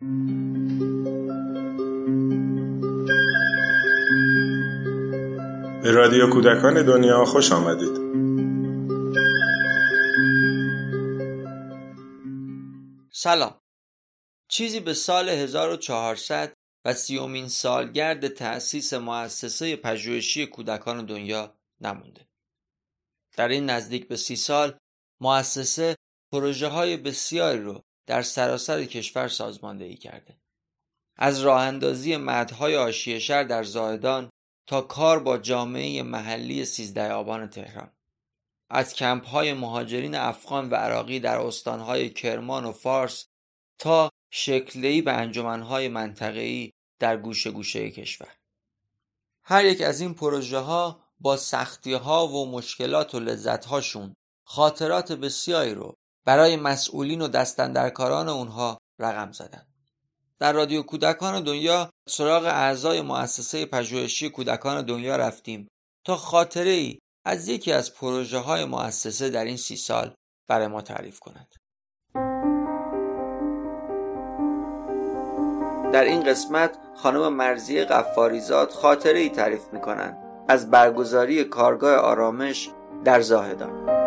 به رادیو کودکان دنیا خوش آمدید سلام چیزی به سال 1400 و سیومین سالگرد تأسیس مؤسسه پژوهشی کودکان دنیا نمونده. در این نزدیک به سی سال مؤسسه پروژه های بسیاری رو در سراسر کشور سازماندهی کرده. از راه اندازی مدهای آشیه شهر در زاهدان تا کار با جامعه محلی سیزده آبان تهران. از کمپ های مهاجرین افغان و عراقی در استانهای کرمان و فارس تا شکلی به انجمنهای منطقه‌ای در گوشه گوشه کشور. هر یک از این پروژه ها با سختی ها و مشکلات و لذت هاشون خاطرات بسیاری رو برای مسئولین و دستندرکاران اونها رقم زدن. در رادیو کودکان دنیا سراغ اعضای مؤسسه پژوهشی کودکان دنیا رفتیم تا خاطره ای از یکی از پروژه های مؤسسه در این سی سال برای ما تعریف کند. در این قسمت خانم مرزی قفاریزاد خاطره ای تعریف می کنند از برگزاری کارگاه آرامش در زاهدان.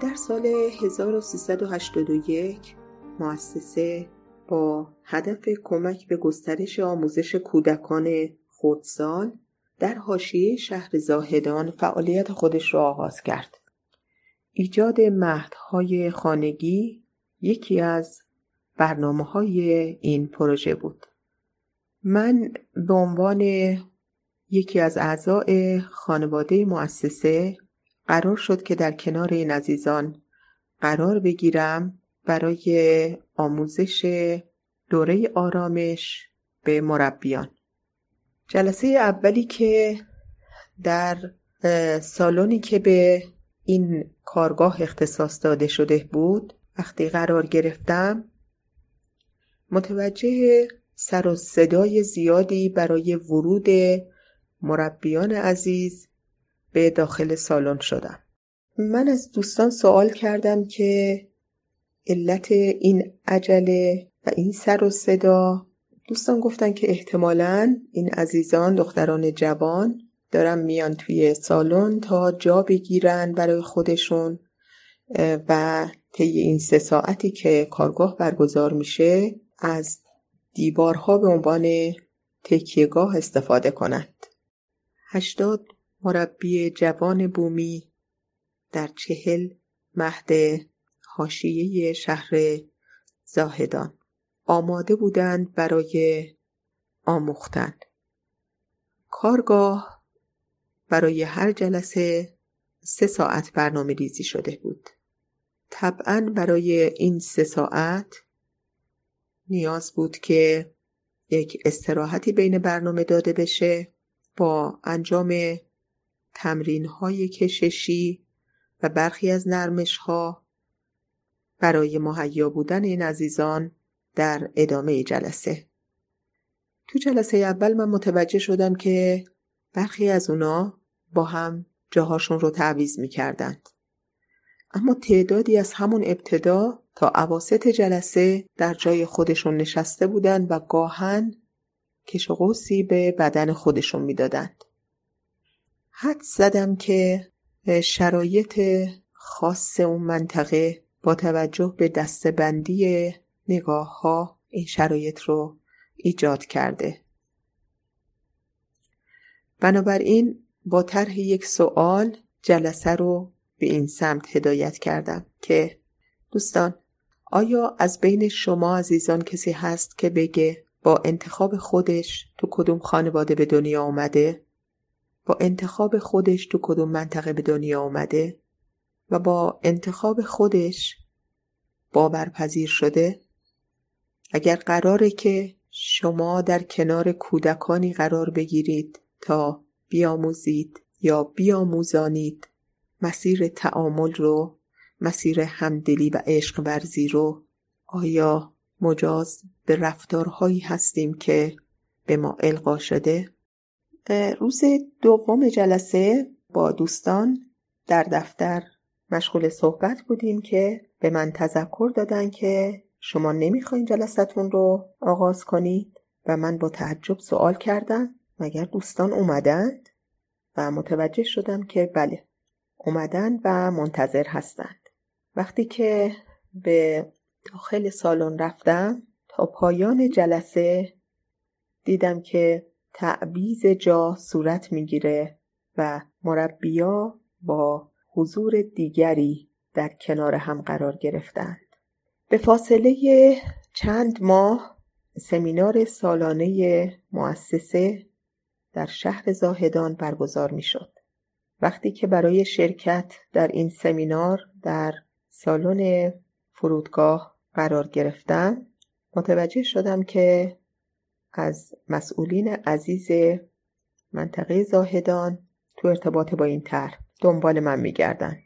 در سال 1381 مؤسسه با هدف کمک به گسترش آموزش کودکان خودسال در حاشیه شهر زاهدان فعالیت خودش را آغاز کرد. ایجاد مهدهای خانگی یکی از برنامه های این پروژه بود. من به عنوان یکی از اعضای خانواده مؤسسه قرار شد که در کنار این عزیزان قرار بگیرم برای آموزش دوره آرامش به مربیان. جلسه اولی که در سالنی که به این کارگاه اختصاص داده شده بود وقتی قرار گرفتم متوجه سر و صدای زیادی برای ورود مربیان عزیز به داخل سالن شدم من از دوستان سوال کردم که علت این عجله و این سر و صدا دوستان گفتن که احتمالا این عزیزان دختران جوان دارن میان توی سالن تا جا بگیرن برای خودشون و طی این سه ساعتی که کارگاه برگزار میشه از دیوارها به عنوان تکیهگاه استفاده کنند. هشتاد مربی جوان بومی در چهل مهد حاشیه شهر زاهدان. آماده بودند برای آموختن. کارگاه برای هر جلسه سه ساعت برنامه ریزی شده بود. طبعا برای این سه ساعت نیاز بود که یک استراحتی بین برنامه داده بشه با انجام تمرین های کششی و برخی از نرمش ها برای مهیا بودن این عزیزان در ادامه جلسه تو جلسه اول من متوجه شدم که برخی از اونا با هم جاهاشون رو تعویز می کردند. اما تعدادی از همون ابتدا تا عواست جلسه در جای خودشون نشسته بودند و گاهن کش به بدن خودشون می‌دادند. حد زدم که شرایط خاص اون منطقه با توجه به دستبندی نگاه ها این شرایط رو ایجاد کرده. بنابراین با طرح یک سوال جلسه رو به این سمت هدایت کردم که دوستان آیا از بین شما عزیزان کسی هست که بگه با انتخاب خودش تو کدوم خانواده به دنیا آمده با انتخاب خودش تو کدوم منطقه به دنیا آمده و با انتخاب خودش باورپذیر شده. اگر قراره که شما در کنار کودکانی قرار بگیرید تا بیاموزید یا بیاموزانید مسیر تعامل رو مسیر همدلی و عشق ورزی رو آیا مجاز به رفتارهایی هستیم که به ما القا شده؟ روز دوم جلسه با دوستان در دفتر مشغول صحبت بودیم که به من تذکر دادن که شما نمی‌خواین جلستون رو آغاز کنید و من با تعجب سوال کردم مگر دوستان اومدند و متوجه شدم که بله اومدن و منتظر هستند. وقتی که به داخل سالن رفتم تا پایان جلسه دیدم که تعویز جا صورت می‌گیره و مربیا با حضور دیگری در کنار هم قرار گرفتند به فاصله چند ماه سمینار سالانه مؤسسه در شهر زاهدان برگزار می شد. وقتی که برای شرکت در این سمینار در سالن فرودگاه قرار گرفتم متوجه شدم که از مسئولین عزیز منطقه زاهدان تو ارتباط با این طرح دنبال من میگردند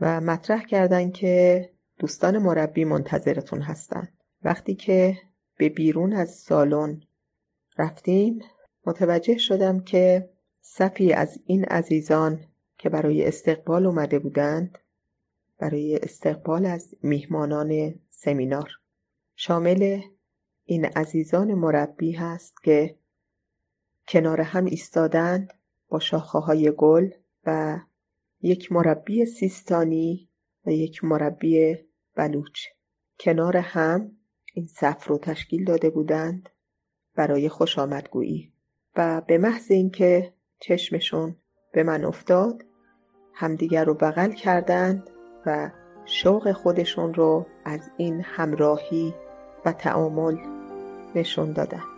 و مطرح کردند که دوستان مربی منتظرتون هستند. وقتی که به بیرون از سالن رفتیم متوجه شدم که صفی از این عزیزان که برای استقبال اومده بودند برای استقبال از میهمانان سمینار شامل این عزیزان مربی هست که کنار هم ایستادند با شاخه های گل و یک مربی سیستانی و یک مربی بلوچ. کنار هم این صف رو تشکیل داده بودند برای خوش آمدگویی. و به محض اینکه چشمشون به من افتاد همدیگر رو بغل کردند و شوق خودشون رو از این همراهی و تعامل نشون دادن.